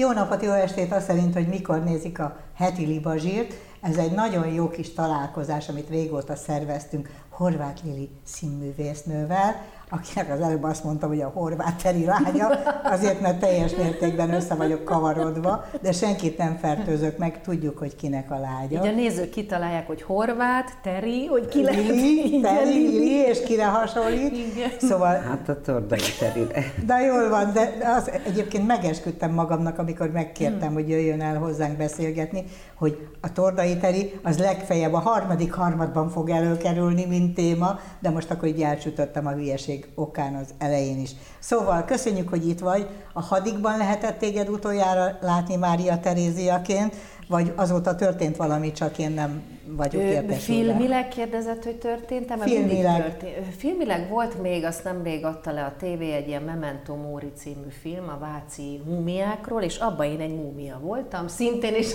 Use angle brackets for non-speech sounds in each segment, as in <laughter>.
Jó napot, jó estét, azt szerint, hogy mikor nézik a heti libazsírt. Ez egy nagyon jó kis találkozás, amit régóta szerveztünk Horváth Lili színművésznővel, akinek az előbb azt mondtam, hogy a horvát teri lánya, azért mert teljes mértékben össze vagyok kavarodva, de senkit nem fertőzök meg, tudjuk, hogy kinek a lánya. Így a nézők kitalálják, hogy horvát, teri, hogy ki lehet. Lili, teri, Lili, és kire hasonlít. Igen. Szóval, hát a tordai terire. De jól van, de az, egyébként megesküdtem magamnak, amikor megkértem, hmm. hogy jöjjön el hozzánk beszélgetni, hogy a tordai teri az legfeljebb a harmadik harmadban fog előkerülni, mint téma, de most akkor így elsütöttem a hülyeség betegség okán az elején is. Szóval köszönjük, hogy itt vagy. A hadikban lehetett téged utoljára látni Mária Teréziaként, vagy azóta történt valami, csak én nem vagyok értesülve. Filmileg kérdezett, hogy történt-e? Filmileg. Történt. Filmileg volt még, azt nemrég adta le a tévé egy ilyen Memento Mori című film a váci múmiákról, és abban én egy múmia voltam, szintén is.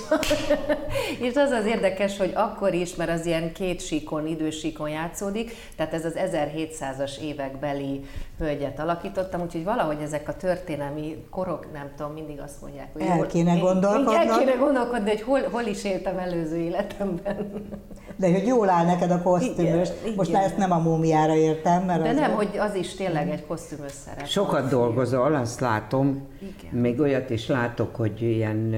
<laughs> és az az érdekes, hogy akkor is, mert az ilyen két síkon, idősíkon játszódik, tehát ez az 1700-as évekbeli hölgyet alakítottam, úgyhogy valahogy ezek a történelmi korok, nem tudom, mindig azt mondják, hogy el kéne gondolkodni. El kéne gondolkodni, hogy hol, hol is éltem előző életemben. De hogy jól áll neked a kosztümös. Igen, Most igen. már ezt nem a múmiára értem, mert De az nem, a... hogy az is tényleg egy kosztümös szerep. Sokat dolgozol, azt látom. Igen. Még olyat is látok, hogy ilyen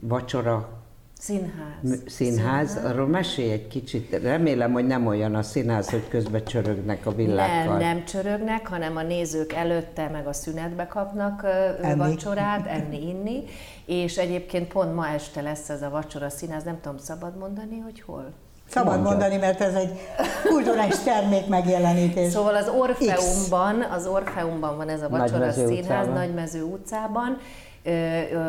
vacsora Színház. Színház. Arról mesélj egy kicsit. Remélem, hogy nem olyan a színház, hogy közben csörögnek a villákkal. Nem, nem csörögnek, hanem a nézők előtte meg a szünetbe kapnak enni. vacsorát, enni, inni. És egyébként pont ma este lesz ez a vacsora színház. Nem tudom, szabad mondani, hogy hol? Szabad Mondja. mondani, mert ez egy kulturális termék megjelenítés. Szóval az Orfeumban, az Orfeumban van ez a vacsora Nagymező színház, utcában. Nagymező utcában,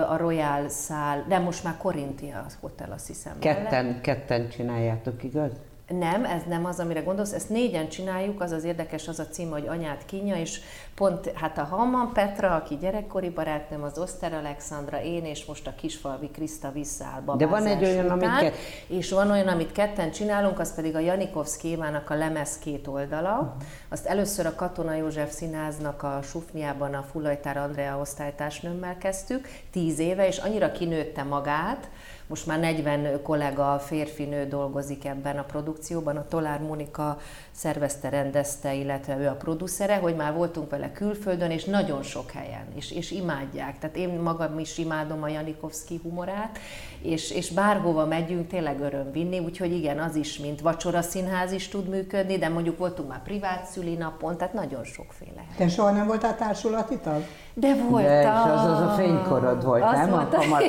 a Royal szál, de most már Corinthia Hotel, azt hiszem. Ketten, ketten csináljátok, igaz? Nem, ez nem az, amire gondolsz, ezt négyen csináljuk, az az érdekes, az a cím, hogy anyát kínja, és pont hát a Halman Petra, aki gyerekkori barátnőm, az Oszter Alexandra, én, és most a kisfalvi Kriszta visszaáll De van egy olyan, után, amit kett... És van olyan, amit ketten csinálunk, az pedig a Janikovszki Évának a lemez két oldala. Uh-huh. Azt először a Katona József Színháznak a Sufniában a Fullajtár Andrea osztálytársnőmmel kezdtük, tíz éve, és annyira kinőtte magát, most már 40 kollega férfinő dolgozik ebben a produkcióban, a Tolár Monika szervezte, rendezte, illetve ő a producere, hogy már voltunk vele külföldön, és nagyon sok helyen, és, és imádják. Tehát én magam is imádom a Janikovszki humorát, és, és bárhova megyünk, tényleg öröm vinni, úgyhogy igen, az is, mint vacsora színház is tud működni, de mondjuk voltunk már privát szülinapon, tehát nagyon sokféle. Te soha nem voltál társulati tag? De voltam. De, és az az a fénykorod volt, az nem? Volt a kamara,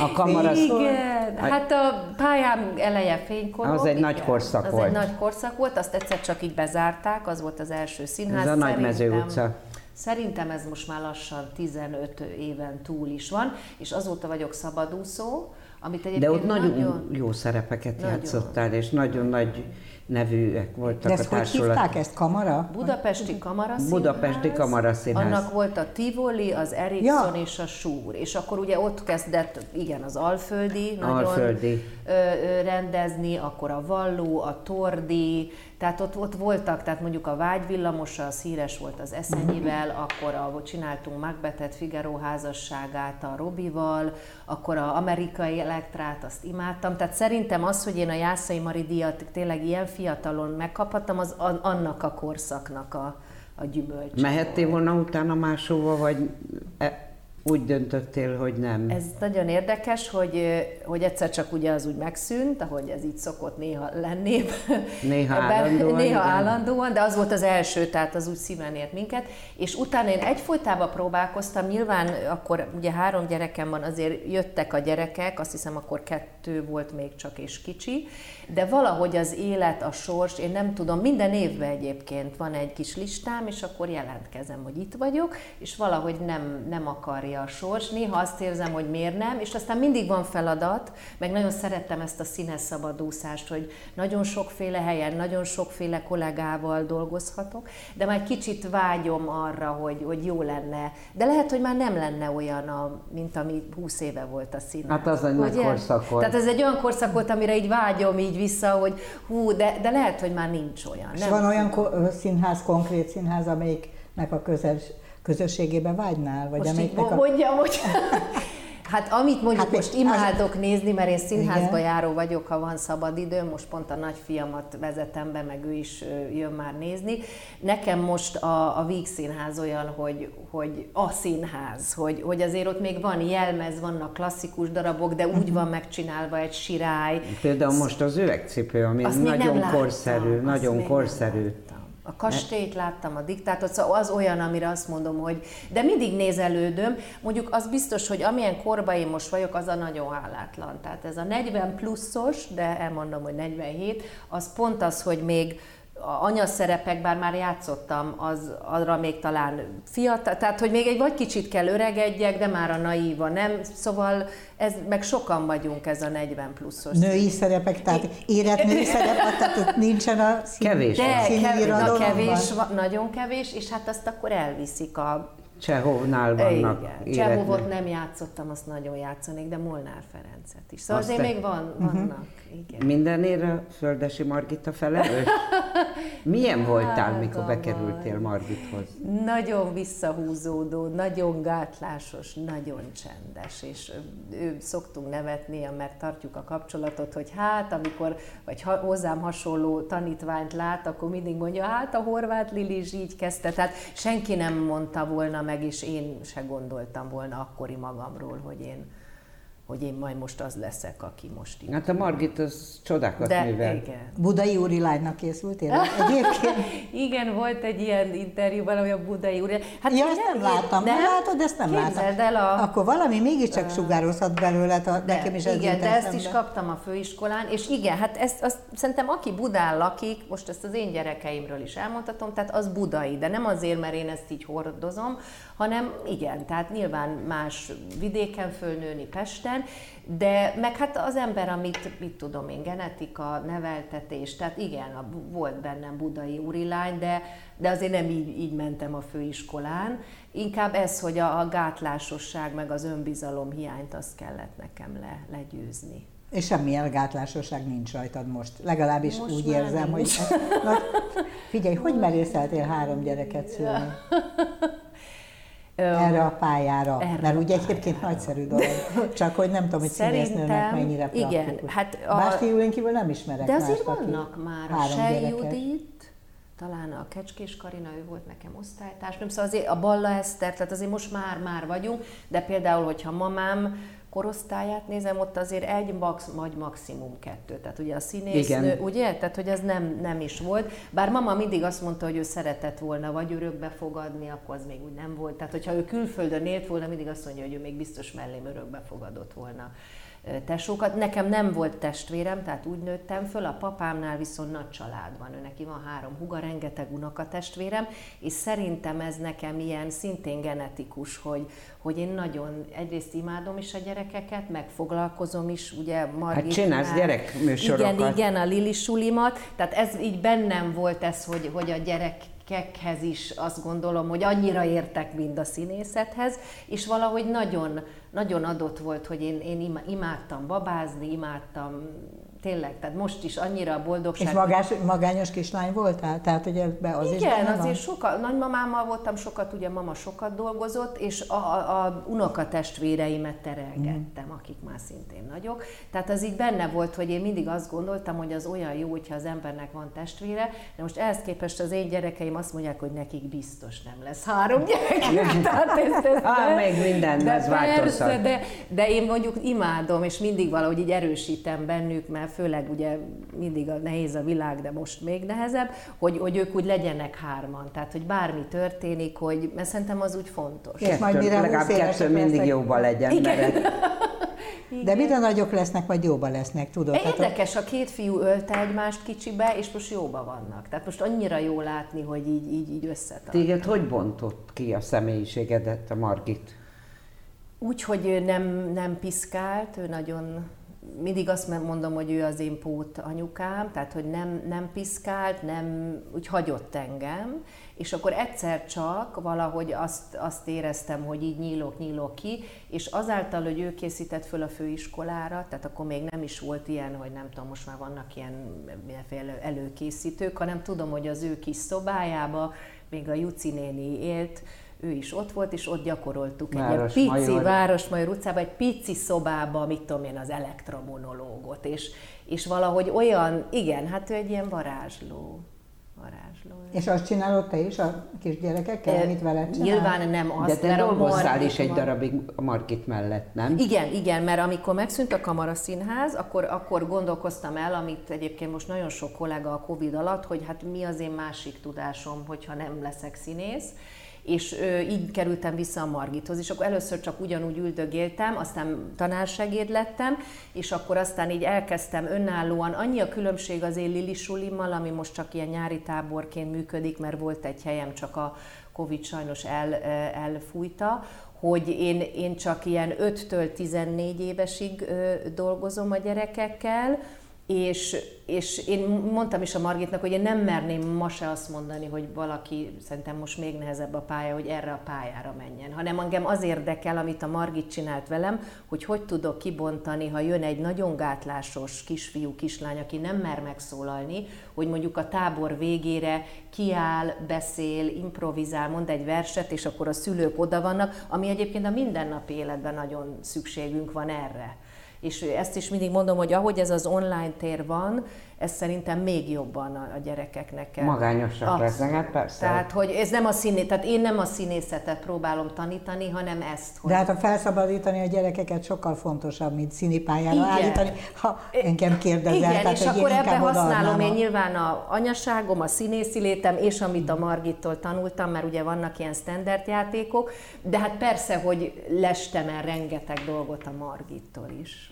a kamara Igen, hát a pályám eleje fénykor Az egy nagy korszak az volt. egy nagy korszak volt, azt egyszer csak így bezárták, az volt az első színház. Ez a Nagymező utca. Szerintem ez most már lassan 15 éven túl is van, és azóta vagyok szabadúszó, amit egyébként De ott nagyon, nagyon jó szerepeket nagyon. játszottál, és nagyon nagy nevűek voltak De ezt a társulat. hogy hívták ezt? Kamara? Budapesti Kamara Színház. Budapesti Kamara Színház. Annak volt a Tivoli, az Ericsson ja. és a Súr. És akkor ugye ott kezdett, igen, az Alföldi, nagyon Alföldi. Ö, ö, rendezni, akkor a Valló, a Tordi, tehát ott, ott voltak, tehát mondjuk a Vágyvillamosa, az híres volt az Eszenyivel, akkor a, csináltunk Macbethet, Figaro házasságát a Robival, akkor a amerikai elektrát, azt imádtam. Tehát szerintem az, hogy én a Jászai Mari díjat tényleg ilyen fiatalon megkaphattam, az annak a korszaknak a, a gyümölcs. Mehettél volna utána máshova, vagy e, úgy döntöttél, hogy nem. Ez nagyon érdekes, hogy, hogy egyszer csak ugye az úgy megszűnt, ahogy ez így szokott néha lenni. <laughs> Néha állandóan. Néha állandóan, de az volt az első, tehát az úgy szíven ért minket. És utána én egyfolytában próbálkoztam, nyilván akkor ugye három gyerekem van, azért jöttek a gyerekek, azt hiszem akkor kettő volt még csak és kicsi, de valahogy az élet, a sors, én nem tudom, minden évben egyébként van egy kis listám, és akkor jelentkezem, hogy itt vagyok, és valahogy nem, nem akarja a sors. Néha azt érzem, hogy miért nem, és aztán mindig van feladat, meg nagyon szerettem ezt a színes szabadúszást, hogy nagyon sokféle helyen, nagyon sokféle kollégával dolgozhatok, de már egy kicsit vágyom arra, hogy, hogy jó lenne. De lehet, hogy már nem lenne olyan, a, mint ami 20 éve volt a színház. Hát az egy nagy korszak volt. Tehát ez egy olyan korszak volt, amire így vágyom, így vissza, hogy hú, de, de lehet, hogy már nincs olyan. És nem van olyan színház, konkrét színház, amelyiknek a közel, közösségébe vágynál? Vagy Most amelyiknek a... mondjam, hogy <laughs> Hát amit mondjuk hát, most imádok az... nézni, mert én színházba igen. járó vagyok, ha van szabad időm, most pont a nagyfiamat vezetem be, meg ő is jön már nézni. Nekem most a, a Víg Színház olyan, hogy, hogy a színház, hogy, hogy azért ott még van jelmez, vannak klasszikus darabok, de úgy uh-huh. van megcsinálva egy sirály. Például most az üvegcipő, ami Azt nagyon korszerű, nagyon korszerű. A kastélyt láttam, a diktátot, szóval az olyan, amire azt mondom, hogy de mindig nézelődöm. Mondjuk az biztos, hogy amilyen korban én most vagyok, az a nagyon hálátlan. Tehát ez a 40 pluszos, de elmondom, hogy 47, az pont az, hogy még anyaszerepek, bár már játszottam, az arra még talán fiatal, tehát hogy még egy vagy kicsit kell öregedjek, de már a naíva nem, szóval ez, meg sokan vagyunk ez a 40 pluszos. Női szerepek, tehát érett női <laughs> szerepek, tehát nincsen a szín, kevés. De kevés, na, kevés, nagyon kevés, és hát azt akkor elviszik a Csehovnál vannak Igen, Csehovot nem játszottam, azt nagyon játszanék, de Molnár Ferencet is. Szóval azért még van, vannak. Uh-huh. Igen. Mindenére Földesi Margita felelős? <laughs> Milyen voltál, hát, mikor bekerültél Margithoz? Nagyon visszahúzódó, nagyon gátlásos, nagyon csendes, és ő szoktunk nevetni, mert tartjuk a kapcsolatot, hogy hát, amikor, vagy hozzám hasonló tanítványt lát, akkor mindig mondja, hát a horvát Lili is így kezdte. Tehát senki nem mondta volna meg, és én se gondoltam volna akkori magamról, hogy én hogy én majd most az leszek, aki most itt. Hát a Margit az csodákat De, művel. Igen. Budai úri lánynak készültél <laughs> egyébként? igen, volt egy ilyen interjú valami a Budai úri Hát ja, ezt nem láttam. Nem, látod, ezt nem láttam. El a... Akkor valami mégiscsak sugározhat belőle, a, nekem is ez Igen, de ezt is kaptam a főiskolán, és igen, hát ezt azt, szerintem aki Budán lakik, most ezt az én gyerekeimről is elmondhatom, tehát az budai, de nem azért, mert én ezt így hordozom, hanem igen, tehát nyilván más vidéken fölnőni Pesten, de meg hát az ember, amit, mit tudom én, genetika, neveltetés, tehát igen, a, volt bennem budai úrilány, de, de azért nem így, így mentem a főiskolán. Inkább ez, hogy a, a gátlásosság, meg az önbizalom hiányt, azt kellett nekem le, legyőzni. És semmilyen gátlásosság nincs rajtad most. Legalábbis most úgy érzem, nincs. hogy... Na, figyelj, hogy merészeltél három gyereket szülni? Erre a pályára? Erre Mert ugye egyébként nagyszerű dolog, csak hogy nem tudom, hogy színésznőnek mennyire praktikus. Igen, hát a... Bár fiúén kívül nem ismerek De azért mást, vannak már a Sej Judit, talán a Kecskés Karina, ő volt nekem osztálytárs, szóval azért a Balla Eszter, tehát azért most már-már vagyunk, de például, hogyha mamám korosztályát nézem, ott azért egy max, vagy maximum kettő. Tehát ugye a színésznő, Igen. ugye? Tehát, hogy ez nem, nem is volt. Bár mama mindig azt mondta, hogy ő szeretett volna vagy örökbe fogadni, akkor az még úgy nem volt. Tehát, hogyha ő külföldön élt volna, mindig azt mondja, hogy ő még biztos mellém örökbe fogadott volna tesókat. Nekem nem volt testvérem, tehát úgy nőttem föl, a papámnál viszont nagy család van, ő neki van három huga, rengeteg unokatestvérem, és szerintem ez nekem ilyen szintén genetikus, hogy, hogy én nagyon egyrészt imádom is a gyerekeket, meg foglalkozom is, ugye Margit Hát csinálsz gyerekműsorokat. Igen, igen, a Lili sulimat, tehát ez így bennem volt ez, hogy, hogy a gyerek gyerekekhez is azt gondolom, hogy annyira értek, mint a színészethez, és valahogy nagyon, nagyon adott volt, hogy én, én imádtam babázni, imádtam tényleg, tehát most is annyira a boldogság. És magás, magányos kislány voltál? Tehát, hogy ebbe az Igen, is azért sokat, nagymamámmal voltam sokat, ugye mama sokat dolgozott, és a, a, a unokatestvéreimet terelgettem, mm. akik már szintén nagyok. Tehát az így benne volt, hogy én mindig azt gondoltam, hogy az olyan jó, hogyha az embernek van testvére, de most ehhez képest az én gyerekeim azt mondják, hogy nekik biztos nem lesz három <laughs> gyerek. Tehát ez, ez Á, még minden, de ez persze, de, de én mondjuk imádom, és mindig valahogy így erősítem bennük, mert főleg ugye mindig a nehéz a világ, de most még nehezebb, hogy, hogy ők úgy legyenek hárman. Tehát, hogy bármi történik, hogy, mert szerintem az úgy fontos. És majd mire legalább kettő mindig lesznek. jóba legyen. Igen. Mert... <laughs> De mire nagyok lesznek, vagy jóba lesznek, tudod? Érdekes, a két fiú ölte egymást kicsibe, és most jóba vannak. Tehát most annyira jó látni, hogy így, így, így összetart. Téged hogy bontott ki a személyiségedet a Margit? Úgy, hogy nem, nem piszkált, ő nagyon mindig azt mondom, hogy ő az én pót anyukám, tehát hogy nem, nem piszkált, nem úgy hagyott engem, és akkor egyszer csak valahogy azt, azt éreztem, hogy így nyílok, nyílok ki, és azáltal, hogy ő készített föl a főiskolára, tehát akkor még nem is volt ilyen, hogy nem tudom, most már vannak ilyen mindenféle előkészítők, hanem tudom, hogy az ő kis szobájába még a Juci néni élt, ő is ott volt, és ott gyakoroltuk Város egy ilyen pici Major. Városmajor utcában, egy pici szobába, mit tudom én, az elektromonológot, és, és valahogy olyan, igen, hát ő egy ilyen varázsló. varázsló. És azt csinálod te is a kisgyerekekkel, amit veled csinál? Nyilván nem De azt, te mert a dolgozzál is egy darabig a Margit mellett, nem? Igen, igen, mert amikor megszűnt a kamaraszínház, akkor, akkor gondolkoztam el, amit egyébként most nagyon sok kollega a Covid alatt, hogy hát mi az én másik tudásom, hogyha nem leszek színész, és így kerültem vissza a Margithoz, és akkor először csak ugyanúgy üldögéltem, aztán tanársegéd lettem, és akkor aztán így elkezdtem önállóan, annyi a különbség az én Lili Sulimmal, ami most csak ilyen nyári táborként működik, mert volt egy helyem, csak a Covid sajnos el, elfújta, hogy én, én csak ilyen 5-től 14 évesig dolgozom a gyerekekkel, és, és én mondtam is a Margitnak, hogy én nem merném ma se azt mondani, hogy valaki, szerintem most még nehezebb a pálya, hogy erre a pályára menjen, hanem engem az érdekel, amit a Margit csinált velem, hogy hogy tudok kibontani, ha jön egy nagyon gátlásos kisfiú, kislány, aki nem mer megszólalni, hogy mondjuk a tábor végére kiáll, beszél, improvizál, mond egy verset, és akkor a szülők oda vannak, ami egyébként a mindennapi életben nagyon szükségünk van erre. És ezt is mindig mondom, hogy ahogy ez az online tér van, ez szerintem még jobban a, a gyerekeknek kell. Magányosak Abszolút. lesznek, hát persze. Tehát, hogy ez nem a színé, tehát én nem a színészetet próbálom tanítani, hanem ezt, hogy De hát a felszabadítani a gyerekeket sokkal fontosabb, mint színipályára Igen. állítani, ha engem kérdezel. Igen, tehát és akkor ebbe inkább használom én a- nyilván a anyaságom, a színészi létem, és amit a Margittól tanultam, mert ugye vannak ilyen standard játékok, de hát persze, hogy lestem el rengeteg dolgot a Margittól is.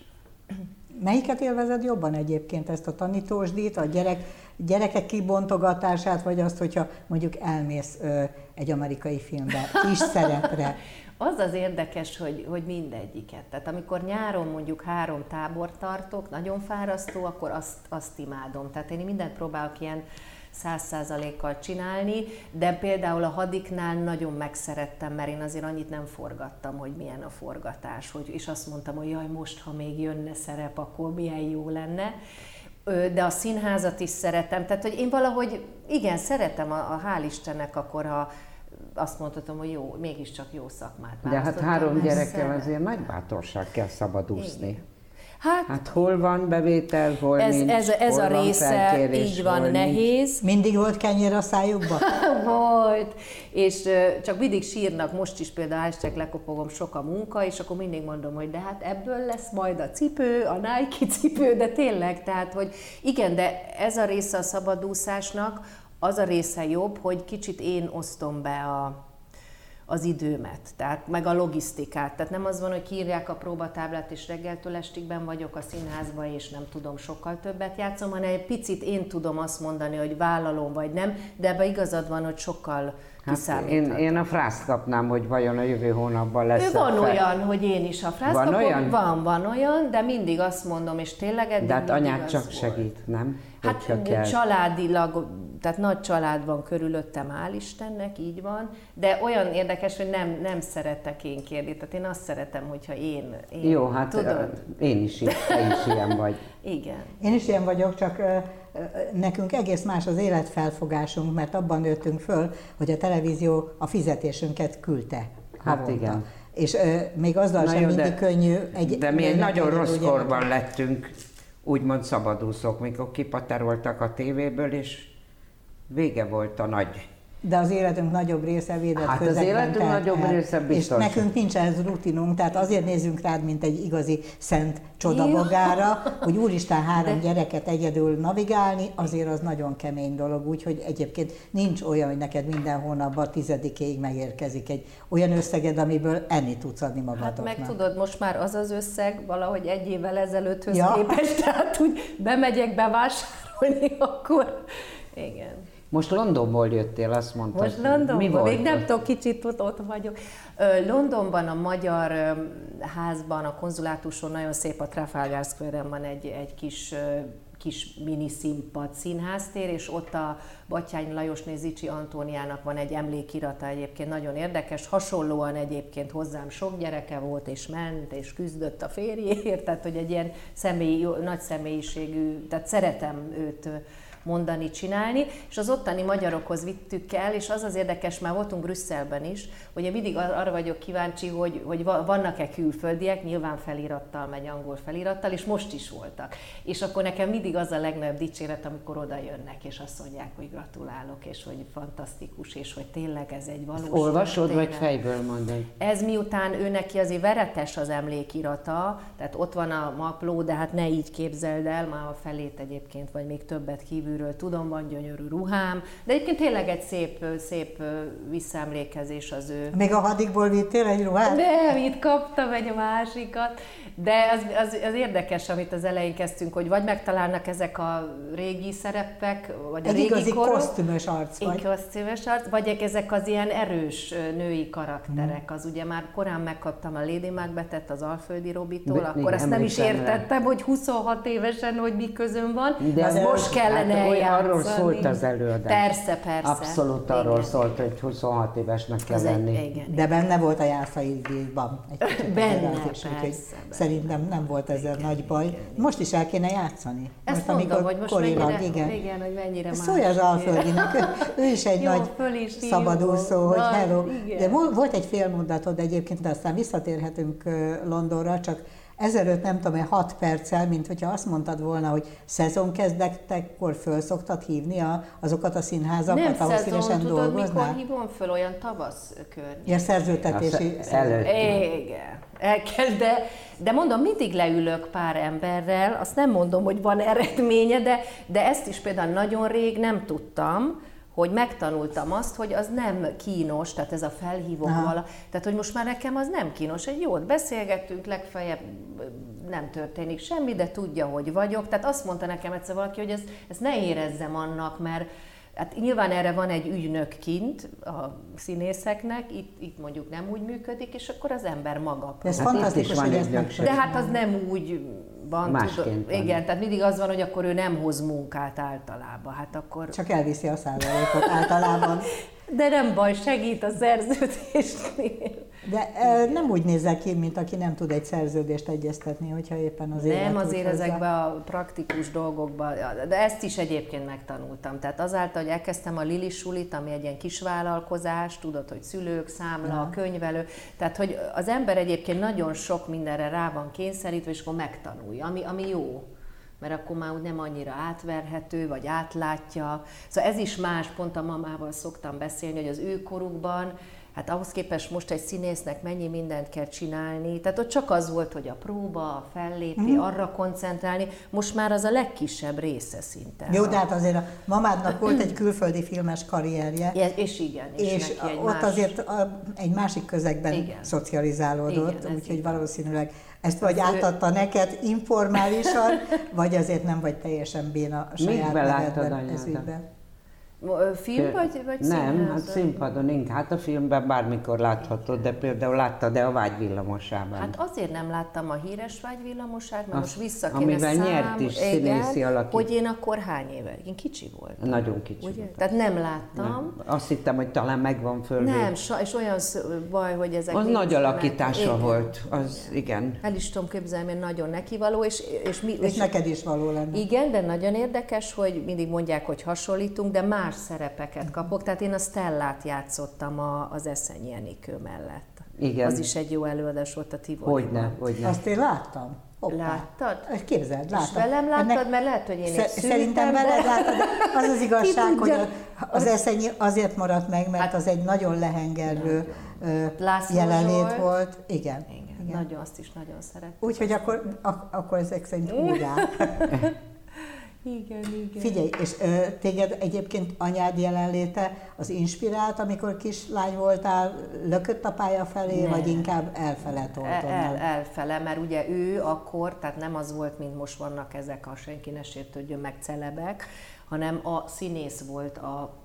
Melyiket élvezed jobban egyébként, ezt a tanítósdít, a gyerek, gyerekek kibontogatását, vagy azt, hogyha mondjuk elmész ö, egy amerikai filmbe, kis <laughs> szerepre? Az az érdekes, hogy, hogy mindegyiket. Tehát amikor nyáron mondjuk három tábort tartok, nagyon fárasztó, akkor azt, azt imádom. Tehát én mindent próbálok ilyen száz százalékkal csinálni, de például a hadiknál nagyon megszerettem, mert én azért annyit nem forgattam, hogy milyen a forgatás, hogy, és azt mondtam, hogy jaj, most, ha még jönne szerep, akkor milyen jó lenne. De a színházat is szeretem, tehát hogy én valahogy, igen, szeretem, a, a hál' Istennek akkor, ha azt mondhatom, hogy jó, mégiscsak jó szakmát De hát három gyerekkel szeretem. azért nagy bátorság kell szabadúszni. Hát, Hát hol van bevétel, hol ez, nincs, ez, ez hol a van része felkérés, így van hol nincs. nehéz. Mindig volt kenyér a szájukba? <laughs> Volt, és csak mindig sírnak, most is például hashtag lekopogom sok a munka, és akkor mindig mondom, hogy de hát ebből lesz majd a cipő, a Nike cipő, de tényleg, tehát, hogy igen, de ez a része a szabadúszásnak, az a része jobb, hogy kicsit én osztom be a, az időmet, tehát meg a logisztikát. Tehát nem az van, hogy kiírják a próbatáblát, és reggeltől estig ben vagyok a színházba, és nem tudom, sokkal többet játszom, hanem egy picit én tudom azt mondani, hogy vállalom vagy nem, de ebben igazad van, hogy sokkal Hát én, én a frászt kapnám, hogy vajon a jövő hónapban lesz Ő van olyan, hogy én is a frász Van kapom, olyan? Van, van olyan, de mindig azt mondom, és tényleg eddig De hát az csak volt. segít, nem? Hogyha Hát kell. családilag, tehát nagy család van körülöttem, hál' Istennek, így van, de olyan érdekes, hogy nem, nem szeretek én kérni, tehát én azt szeretem, hogyha én, én Jó, hát tudod? én is, te is ilyen vagy. <laughs> Igen. Én is ilyen vagyok, csak nekünk egész más az életfelfogásunk, mert abban nőttünk föl, hogy a televízió a fizetésünket küldte. Hát havonta. igen. És ö, még azzal Na sem jó, mindig de- könnyű. Egy, De mi egy nagyon egy- rossz ugye- korban lettünk, úgymond szabadúszók, mikor kipateroltak a tévéből, és vége volt a nagy. De az életünk nagyobb része védett Hát az közegben életünk telt nagyobb része biztos. És nekünk nincs ez rutinunk, tehát azért nézzünk rád, mint egy igazi szent csodabogára, <laughs> hogy úristen három gyereket egyedül navigálni, azért az nagyon kemény dolog, úgyhogy egyébként nincs olyan, hogy neked minden hónapban tizedikéig megérkezik egy olyan összeged, amiből enni tudsz adni Hát magadoknak. meg tudod, most már az az összeg valahogy egy évvel ezelőtthöz ja. képest, <laughs> tehát úgy bemegyek bevásárolni, akkor igen. Most Londonból jöttél, azt mondtad. Most Mi Londonban, volt még nem tudom, kicsit ott, ott vagyok. Londonban a magyar házban, a konzulátuson nagyon szép a Trafalgar Square-en van egy, egy kis kis mini színpad színháztér, és ott a Batyány Lajosné Zicsi Antóniának van egy emlékirata egyébként, nagyon érdekes, hasonlóan egyébként hozzám sok gyereke volt, és ment, és küzdött a férjéért, tehát hogy egy ilyen személy, jó- nagy személyiségű, tehát szeretem őt, mondani, csinálni, és az ottani magyarokhoz vittük el, és az az érdekes, már voltunk Brüsszelben is, hogy én mindig arra vagyok kíváncsi, hogy, hogy vannak-e külföldiek, nyilván felirattal megy, angol felirattal, és most is voltak. És akkor nekem mindig az a legnagyobb dicséret, amikor oda jönnek, és azt mondják, hogy gratulálok, és hogy fantasztikus, és hogy tényleg ez egy valós. Olvasod, történet. vagy fejből mondod? Ez miután ő neki azért veretes az emlékirata, tehát ott van a mapló, de hát ne így képzeld el, már a felét egyébként, vagy még többet kívülről tudom, van gyönyörű ruhám, de egyébként tényleg egy szép, szép visszaemlékezés az ő. Még a hadikból vittél egy ruhát? Nem, itt kaptam egy másikat, de az, az, az érdekes, amit az elején kezdtünk, hogy vagy megtalálnak ezek a régi szerepek, vagy egy a régi igazi korok, kosztümös arc vagy. kosztümös arc, vagy ezek az ilyen erős női karakterek. Az ugye már korán megkaptam a Lady Macbethet az Alföldi Robitól, Be, akkor igen, azt nem is értettem, rá. hogy 26 évesen, hogy mi közön van, de az most kellene hát, eljátszani. Arról szólt az előadás. Persze, persze. Abszolút arról igen. szólt, hogy 26 évesnek kell az lenni. Egy, igen, de benne volt a Jászai díjban. Benne, persze, Szerintem nem volt ezzel igen, nagy baj. Igen, most is el kéne játszani. Ezt most, mondom, hogy most korilag, mennyire, igen. igen, hogy mennyire az Alföldinek, <laughs> ő, is egy Jó, nagy is szabadúszó, hogy hello. Igen. De volt egy félmondatod egyébként, de aztán visszatérhetünk Londonra, csak ezelőtt nem tudom, 6 perccel, mint hogyha azt mondtad volna, hogy szezon kezdettekor föl szoktad hívni a, azokat a színházakat, nem ahol szívesen tudod, dolgoznál? mikor hívom föl olyan tavasz kör. Ja, szerzőtetési. Előtt. Igen. El kell, de, de mondom, mindig leülök pár emberrel, azt nem mondom, hogy van eredménye, de, de ezt is például nagyon rég nem tudtam, hogy megtanultam azt, hogy az nem kínos, tehát ez a felhívó vala, tehát hogy most már nekem az nem kínos, egy jót beszélgettünk, legfeljebb nem történik semmi, de tudja, hogy vagyok. Tehát azt mondta nekem egyszer valaki, hogy ezt, ezt ne érezzem annak, mert Hát nyilván erre van egy ügynök kint a színészeknek, itt, itt mondjuk nem úgy működik, és akkor az ember maga. Ez hát fantasztikus, hogy ezt De hát az nem úgy van. Másként tud, Igen, tehát mindig az van, hogy akkor ő nem hoz munkát általában. Hát akkor... Csak elviszi a százalékot általában. De nem baj, segít a szerződésnél. De nem úgy nézzel ki, mint aki nem tud egy szerződést egyeztetni, hogyha éppen az Nem, azért hozzá. ezekben a praktikus dolgokban, de ezt is egyébként megtanultam. Tehát azáltal, hogy elkezdtem a Lili Sulit, ami egy ilyen kisvállalkozás, tudod, hogy szülők, számla, ja. könyvelő, tehát hogy az ember egyébként nagyon sok mindenre rá van kényszerítve, és akkor megtanulja, ami, ami jó mert akkor már úgy nem annyira átverhető, vagy átlátja. Szóval ez is más, pont a mamával szoktam beszélni, hogy az ő korukban hát ahhoz képest most egy színésznek mennyi mindent kell csinálni. Tehát ott csak az volt, hogy a próba, a fellépi, mm. arra koncentrálni. Most már az a legkisebb része szinte. Jó, de hát azért a mamádnak volt egy külföldi filmes karrierje. Ja, és igen. És, és neki egy ott más... azért a, egy másik közegben igen. szocializálódott, úgyhogy valószínűleg ezt vagy átadta neked informálisan, vagy azért nem vagy teljesen béna a saját nevedben ez ügyben. Film vagy, vagy Nem, hát színpadon inkább. Hát a filmben bármikor láthatod, de például láttad de a vágyvillamosában? Hát azért nem láttam a híres vágyvillamosát, mert most vissza kéne Amivel szám, nyert is színészi alakít. hogy én akkor hány éve? Én kicsi voltam. Nagyon kicsi Ugye? Voltam. Tehát nem láttam. Nem. Azt hittem, hogy talán megvan föl. Nem, és olyan baj, hogy ezek... Az nagy alakítása igen. volt, az igen. El is tudom képzelni, hogy nagyon nekivaló, és, és, mi, és, és neked is való lenne. Igen, de nagyon érdekes, hogy mindig mondják, hogy hasonlítunk, de más más szerepeket kapok, tehát én a Stellát játszottam a, az Eszenyi Enikő mellett. Igen. Az is egy jó előadás volt a Tivoli. Hogyne, hogyne. Azt én láttam. Hoppá. Láttad? Képzeld, láttam. És velem láttad, Ennek... mert lehet, hogy én is Szerintem veled láttad, az az igazság, hogy az eszenyi azért maradt meg, mert hát, az egy nagyon lehengerő jelenlét Zsolt. volt. Igen. Igen, igen. Nagyon, azt is nagyon szeretem. Úgyhogy akkor, akkor ezek szerint hurrá. <laughs> Igen, igen. Figyelj, és ö, téged egyébként anyád jelenléte az inspirált, amikor kislány voltál, lökött a pálya felé, nem. vagy inkább elfele toltad el, Elfele, mert ugye ő akkor, tehát nem az volt, mint most vannak ezek a senki ne sértődjön meg celebek, hanem a színész volt a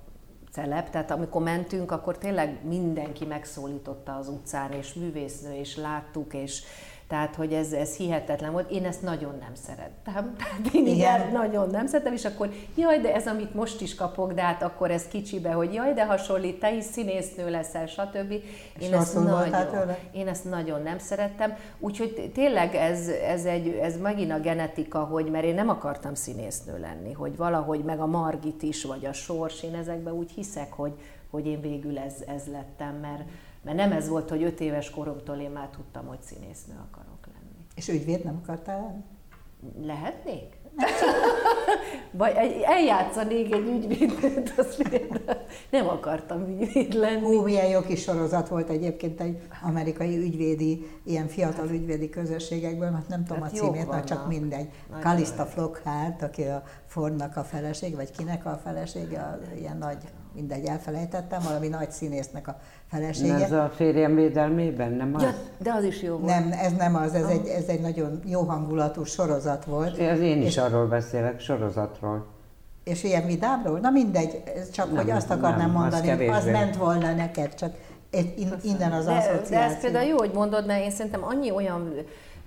celeb, tehát amikor mentünk, akkor tényleg mindenki megszólította az utcán, és művésznő, és láttuk, és Tehát, hogy ez, ez hihetetlen volt. Én ezt nagyon nem szerettem. <laughs> Tehát én igen, nagyon nem szerettem, és akkor jaj, de ez, amit most is kapok, de hát akkor ez kicsibe, hogy jaj, de hasonlít, te is színésznő leszel, stb. Én ezt, nagyon, én ezt nagyon nem szerettem. Úgyhogy tényleg ez, ez, egy, ez megint a genetika, hogy mert én nem akartam színésznő lenni, hogy valahogy meg a Margit is, vagy a Sors, én ezekben úgy hiszek, hogy, hogy én végül ez, ez lettem, mert, mert nem ez volt, hogy öt éves koromtól én már tudtam, hogy színésznő akarok lenni. És ügyvéd nem akartál lenni? Lehetnék? Vagy eljátszanék egy ügyvédet, azt nem akartam ügyvéd lenni. Hú, milyen jó kis sorozat volt egyébként egy amerikai ügyvédi, ilyen fiatal ügyvédi közösségekből, hát nem tudom hát a címét, már csak mindegy. Kalista Flockhart, aki a Fordnak a feleség, vagy kinek a felesége, ilyen nagy, mindegy, elfelejtettem, valami nagy színésznek a felesége. Ez a férjem védelmében, nem az? Ja, de az is jó volt. Nem, ez nem az, ez, ah. egy, ez egy nagyon jó hangulatú sorozat volt. Ez én is és, arról beszélek, sorozatról. És ilyen vidámról? Na mindegy, csak nem, hogy azt akarnám nem, mondani, az, az ment volna neked, csak innen az de, asszociáció. De ez például jó, hogy mondod, mert én szerintem annyi olyan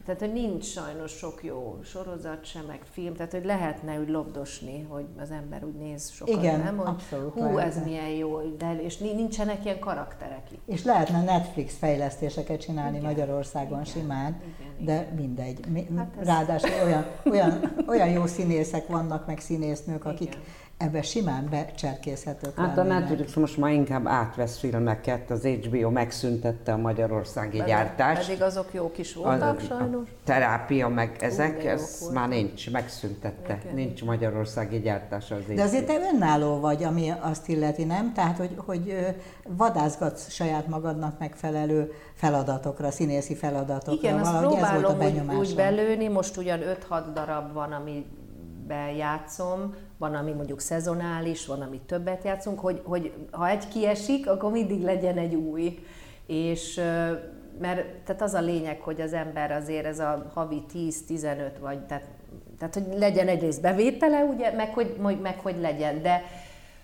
tehát, hogy nincs sajnos sok jó sorozat sem, meg film, tehát, hogy lehetne úgy lobdosni, hogy az ember úgy néz sokat, Igen, nem? Hogy abszolút hú, lehetne. ez milyen jó, de, és nincsenek ilyen karakterek itt. És lehetne Netflix fejlesztéseket csinálni igen, Magyarországon igen, simán, igen, de igen. mindegy. Hát ez... Ráadásul olyan, olyan, olyan jó színészek vannak, meg színésznők, akik igen ebbe simán becserkészhetők Hát a Netflix most már inkább átvesz filmeket, az HBO megszüntette a magyarországi pedig, gyártást. Pedig azok jók is voltak a, sajnos. A terápia meg ezek, ez már nincs, megszüntette. Igen. Nincs magyarországi gyártás az De azért te önálló vagy, ami azt illeti, nem? Tehát, hogy, hogy vadászgatsz saját magadnak megfelelő feladatokra, színészi feladatokra. Igen, azt próbálom ez volt a úgy, úgy belőni, most ugyan 5-6 darab van, ami játszom, van, ami mondjuk szezonális, van, ami többet játszunk, hogy, hogy ha egy kiesik, akkor mindig legyen egy új. És mert tehát az a lényeg, hogy az ember azért ez a havi 10-15 vagy, tehát, tehát hogy legyen egyrészt bevétele, ugye, meg hogy, meg hogy legyen, de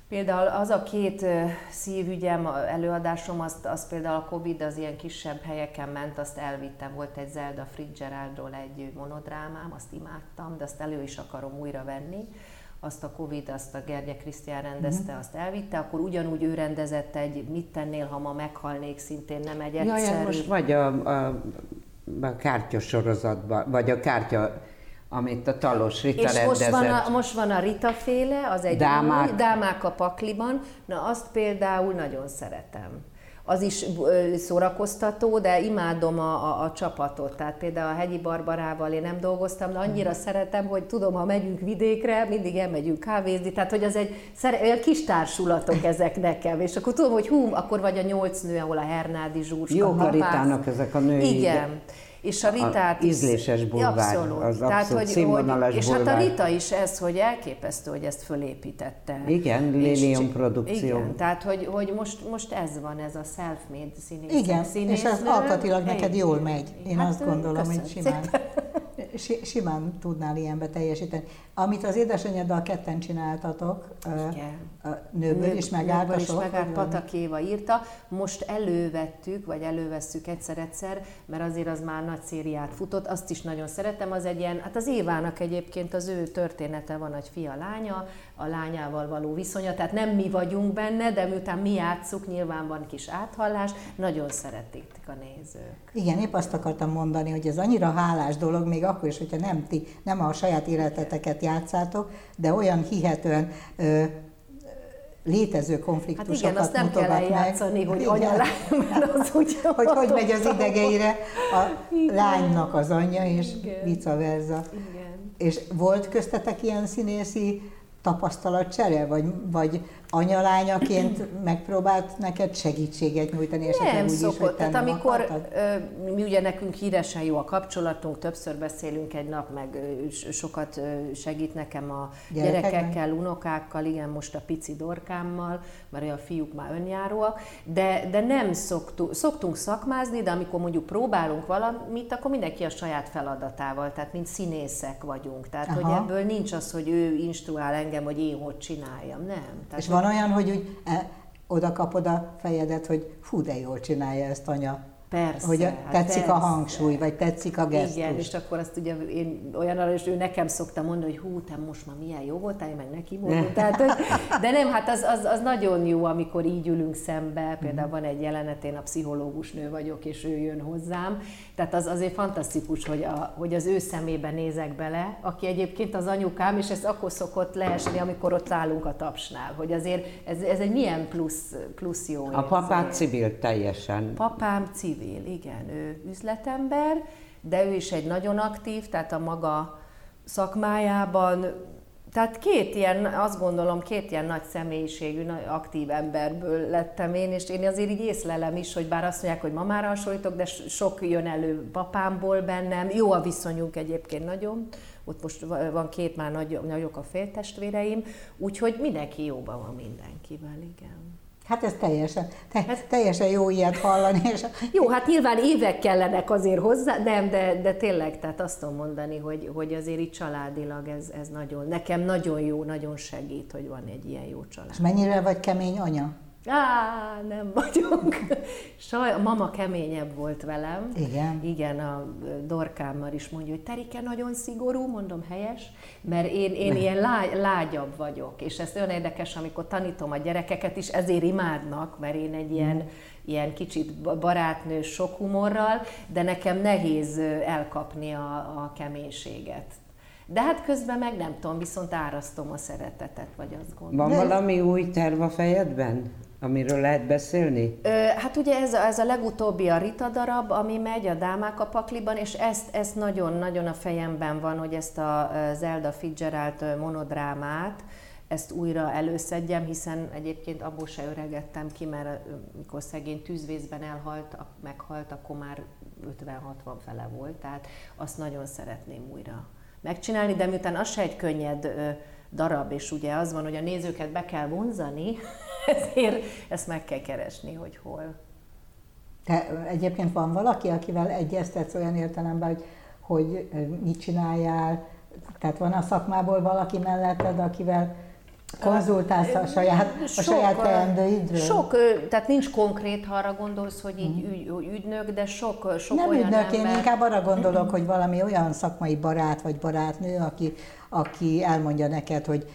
Például az a két szívügyem, előadásom, azt, az például a Covid az ilyen kisebb helyeken ment, azt elvittem. Volt egy Zelda Fitzgeraldról egy monodrámám, azt imádtam, de azt elő is akarom újra venni. Azt a Covid, azt a Gergye Krisztián rendezte, mm-hmm. azt elvitte, akkor ugyanúgy ő rendezett egy Mit tennél, ha ma meghalnék, szintén nem egy egyszerű. Jaj, most vagy a, a, a kártya sorozatban, vagy a kártya amit a Talos Rita És most van, a, most van a Rita féle, az egy Dámák. új, Dámák a pakliban, na azt például nagyon szeretem. Az is szórakoztató, de imádom a, a, a csapatot. Tehát például a Hegyi Barbarával én nem dolgoztam, de annyira hmm. szeretem, hogy tudom, ha megyünk vidékre, mindig elmegyünk kávézni, tehát hogy az egy olyan kis társulatok ezek nekem, és akkor tudom, hogy hú, akkor vagy a nyolc nő, ahol a Hernádi Zsúrska, Jó Ritának ezek a női. Igen és a Ritát... A ízléses bulvár, abszolút. az abszolút Tehát, hogy, színvonalas hogy, És hát a Rita is ez, hogy elképesztő, hogy ezt fölépítette. Igen, Lilium produkció. Igen, tehát, hogy, hogy most, most ez van, ez a self-made színész. Igen, színész, és ez alkatilag neked jól megy. Én hát, azt gondolom, hogy simán. Simán tudnál ilyenbe teljesíteni. Amit az édesanyáddal ketten csináltatok, Igen. nőből is megállt a is megállt, Patakéva írta. Most elővettük, vagy elővesszük egyszer-egyszer, mert azért az már nagy szériát futott, azt is nagyon szeretem, az egy ilyen, hát az Évának egyébként az ő története van, egy fia, lánya, a lányával való viszonya, tehát nem mi vagyunk benne, de miután mi játszuk, nyilván van kis áthallás, nagyon szeretik a nézők. Igen, épp azt akartam mondani, hogy ez annyira hálás dolog, még akkor is, hogyha nem ti, nem a saját életeteket játszátok, de olyan hihetően ö, létező konfliktusokat hát igen, azt nem kell eljátszani, meg. hogy anya mert az úgy Hogy hogy megy az idegeire a igen. lánynak az anyja, és igen. vice versa. Igen. És volt köztetek ilyen színészi tapasztalatcsere, vagy, vagy anyalányaként megpróbált neked segítséget nyújtani, esetleg Nem úgy szokott. is, hogy Tehát amikor ö, mi ugye nekünk híresen jó a kapcsolatunk, többször beszélünk egy nap, meg sokat segít nekem a Gyerekeknek? gyerekekkel, unokákkal, igen, most a pici dorkámmal, mert a fiúk már önjáróak, de, de nem szoktunk, szoktunk szakmázni, de amikor mondjuk próbálunk valamit, akkor mindenki a saját feladatával, tehát mint színészek vagyunk. Tehát, Aha. hogy ebből nincs az, hogy ő instruál engem, hogy én hogy csináljam, nem. Tehát, és van olyan, hogy úgy e, oda kapod a fejedet, hogy fú, de jól csinálja ezt anya. Persze, hogy a, hát tetszik persze. a hangsúly, vagy tetszik a gesztus. Igen, és akkor azt ugye én olyan és ő nekem szokta mondani, hogy hú, te most már milyen jó voltál, én meg neki mondom. <laughs> Tehát, hogy, de nem, hát az, az, az, nagyon jó, amikor így ülünk szembe. Például van egy jelenet, én a pszichológus nő vagyok, és ő jön hozzám. Tehát az azért fantasztikus, hogy, a, hogy az ő szemébe nézek bele, aki egyébként az anyukám, és ez akkor szokott leesni, amikor ott állunk a tapsnál, hogy azért ez, ez egy milyen plusz, plusz jó A papát érzés. civil teljesen. Papám civil, igen, ő üzletember, de ő is egy nagyon aktív, tehát a maga szakmájában, tehát két ilyen, azt gondolom, két ilyen nagy személyiségű, nagy aktív emberből lettem én, és én azért így észlelem is, hogy bár azt mondják, hogy mamára hasonlítok, de sok jön elő papámból bennem. Jó a viszonyunk egyébként nagyon, ott most van két már nagy, nagyok a féltestvéreim, úgyhogy mindenki jóban van mindenkivel, igen. Hát ez teljesen, te, teljesen jó ilyet hallani. És Jó, hát nyilván évek kellenek azért hozzá, nem, de, de tényleg, tehát azt tudom mondani, hogy, hogy azért itt családilag ez, ez nagyon, nekem nagyon jó, nagyon segít, hogy van egy ilyen jó család. És mennyire vagy kemény anya? Á, nem vagyok. Saj, a mama keményebb volt velem. Igen. Igen, a Dorkámmal is mondja, hogy Terike nagyon szigorú, mondom helyes, mert én, én ilyen lá, lágyabb vagyok, és ez olyan érdekes, amikor tanítom a gyerekeket is, ezért imádnak, mert én egy ilyen, ilyen kicsit barátnő, sok humorral, de nekem nehéz elkapni a, a keménységet. De hát közben meg nem tudom, viszont árasztom a szeretetet, vagy azt gondolom. Van valami új terv a fejedben, amiről lehet beszélni? Ö, hát ugye ez a, ez a legutóbbi a Rita darab, ami megy a Dámák a pakliban, és ezt, ezt nagyon-nagyon a fejemben van, hogy ezt a Zelda Fitzgerald monodrámát, ezt újra előszedjem, hiszen egyébként abból se öregettem ki, mert mikor szegény tűzvészben elhalt, meghalt, akkor már 50-60 fele volt, tehát azt nagyon szeretném újra megcsinálni, de miután az se egy könnyed darab, és ugye az van, hogy a nézőket be kell vonzani, <laughs> ezért ezt meg kell keresni, hogy hol. Te egyébként van valaki, akivel egyeztetsz olyan értelemben, hogy, hogy mit csináljál? Tehát van a szakmából valaki melletted, akivel konzultálsz a saját, a sok, saját teendőidről? Sok, tehát nincs konkrét, ha arra gondolsz, hogy így ügy, ügynök, de sok, sok Nem olyan ügynök, én ember... inkább arra gondolok, hogy valami olyan szakmai barát vagy barátnő, aki, aki elmondja neked, hogy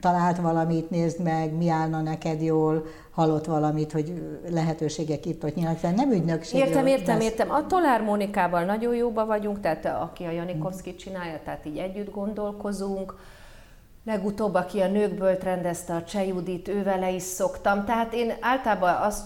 talált valamit, nézd meg, mi állna neked jól, hallott valamit, hogy lehetőségek itt ott nyílnak. Tehát nem ügynökségről. Értem, értem, vesz- értem. A Tolár Mónikával nagyon jóba vagyunk, tehát aki a Janikovszkit csinálja, tehát így együtt gondolkozunk. Legutóbb, aki a nőkből rendezte a Cseh Judit, ővele is szoktam. Tehát én általában azt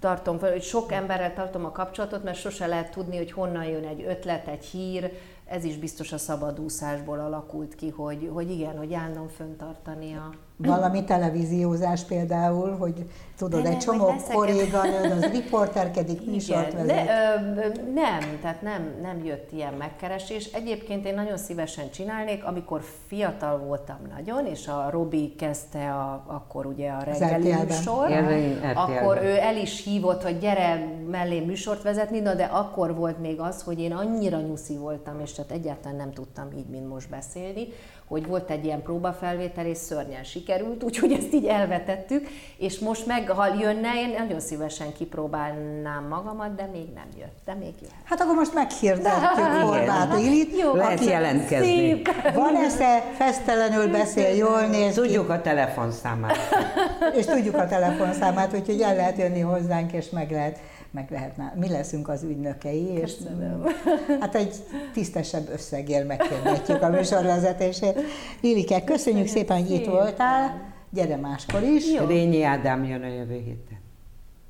tartom fel, hogy sok emberrel tartom a kapcsolatot, mert sose lehet tudni, hogy honnan jön egy ötlet, egy hír. Ez is biztos a szabadúszásból alakult ki, hogy, hogy igen, hogy állandóan föntartani a... Valami televíziózás például, hogy tudod, De egy csomó kolléganőd, az riporterkedik, műsort vezet. ne, ö, nem, tehát nem, nem jött ilyen megkeresés. Egyébként én nagyon szívesen csinálnék, amikor fiatal voltam nagyon, és a Robi kezdte a, akkor ugye a reggeli műsor, akkor ő el is hívott, hogy gyere mellé műsort vezetni, na de akkor volt még az, hogy én annyira nyuszi voltam, és tehát egyáltalán nem tudtam így, mint most beszélni, hogy volt egy ilyen próbafelvétel, és szörnyen sikerült, úgyhogy ezt így elvetettük, és most meg, ha jönne, én nagyon szívesen kipróbálnám magamat, de még nem jött, de még jön. Hát akkor most meghirdetjük <laughs> Horváth Illit. Jó, Lehet aki jelentkezni. Szép. Van esze, fesztelenül beszél, jól néz ki, Tudjuk a telefonszámát. és tudjuk a telefonszámát, úgyhogy el lehet jönni hozzánk, és meg lehet, meg lehet ná- mi leszünk az ügynökei, és hát egy tisztesebb összegér meghirdetjük a műsorvezetését. Lilike, köszönjük szépen, hogy itt voltál, gyere máskor is. Jó. Rényi Ádám jön a jövő héten.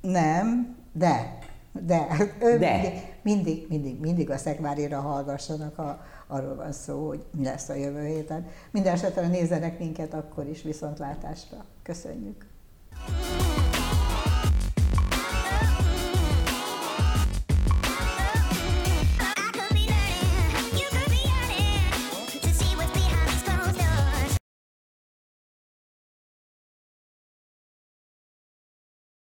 Nem, de, de. Ő De. Mindig, mindig, mindig, mindig a szekvárira hallgassanak, a, arról van szó, hogy mi lesz a jövő héten. Minden esetre nézzenek minket akkor is viszontlátásra. Köszönjük.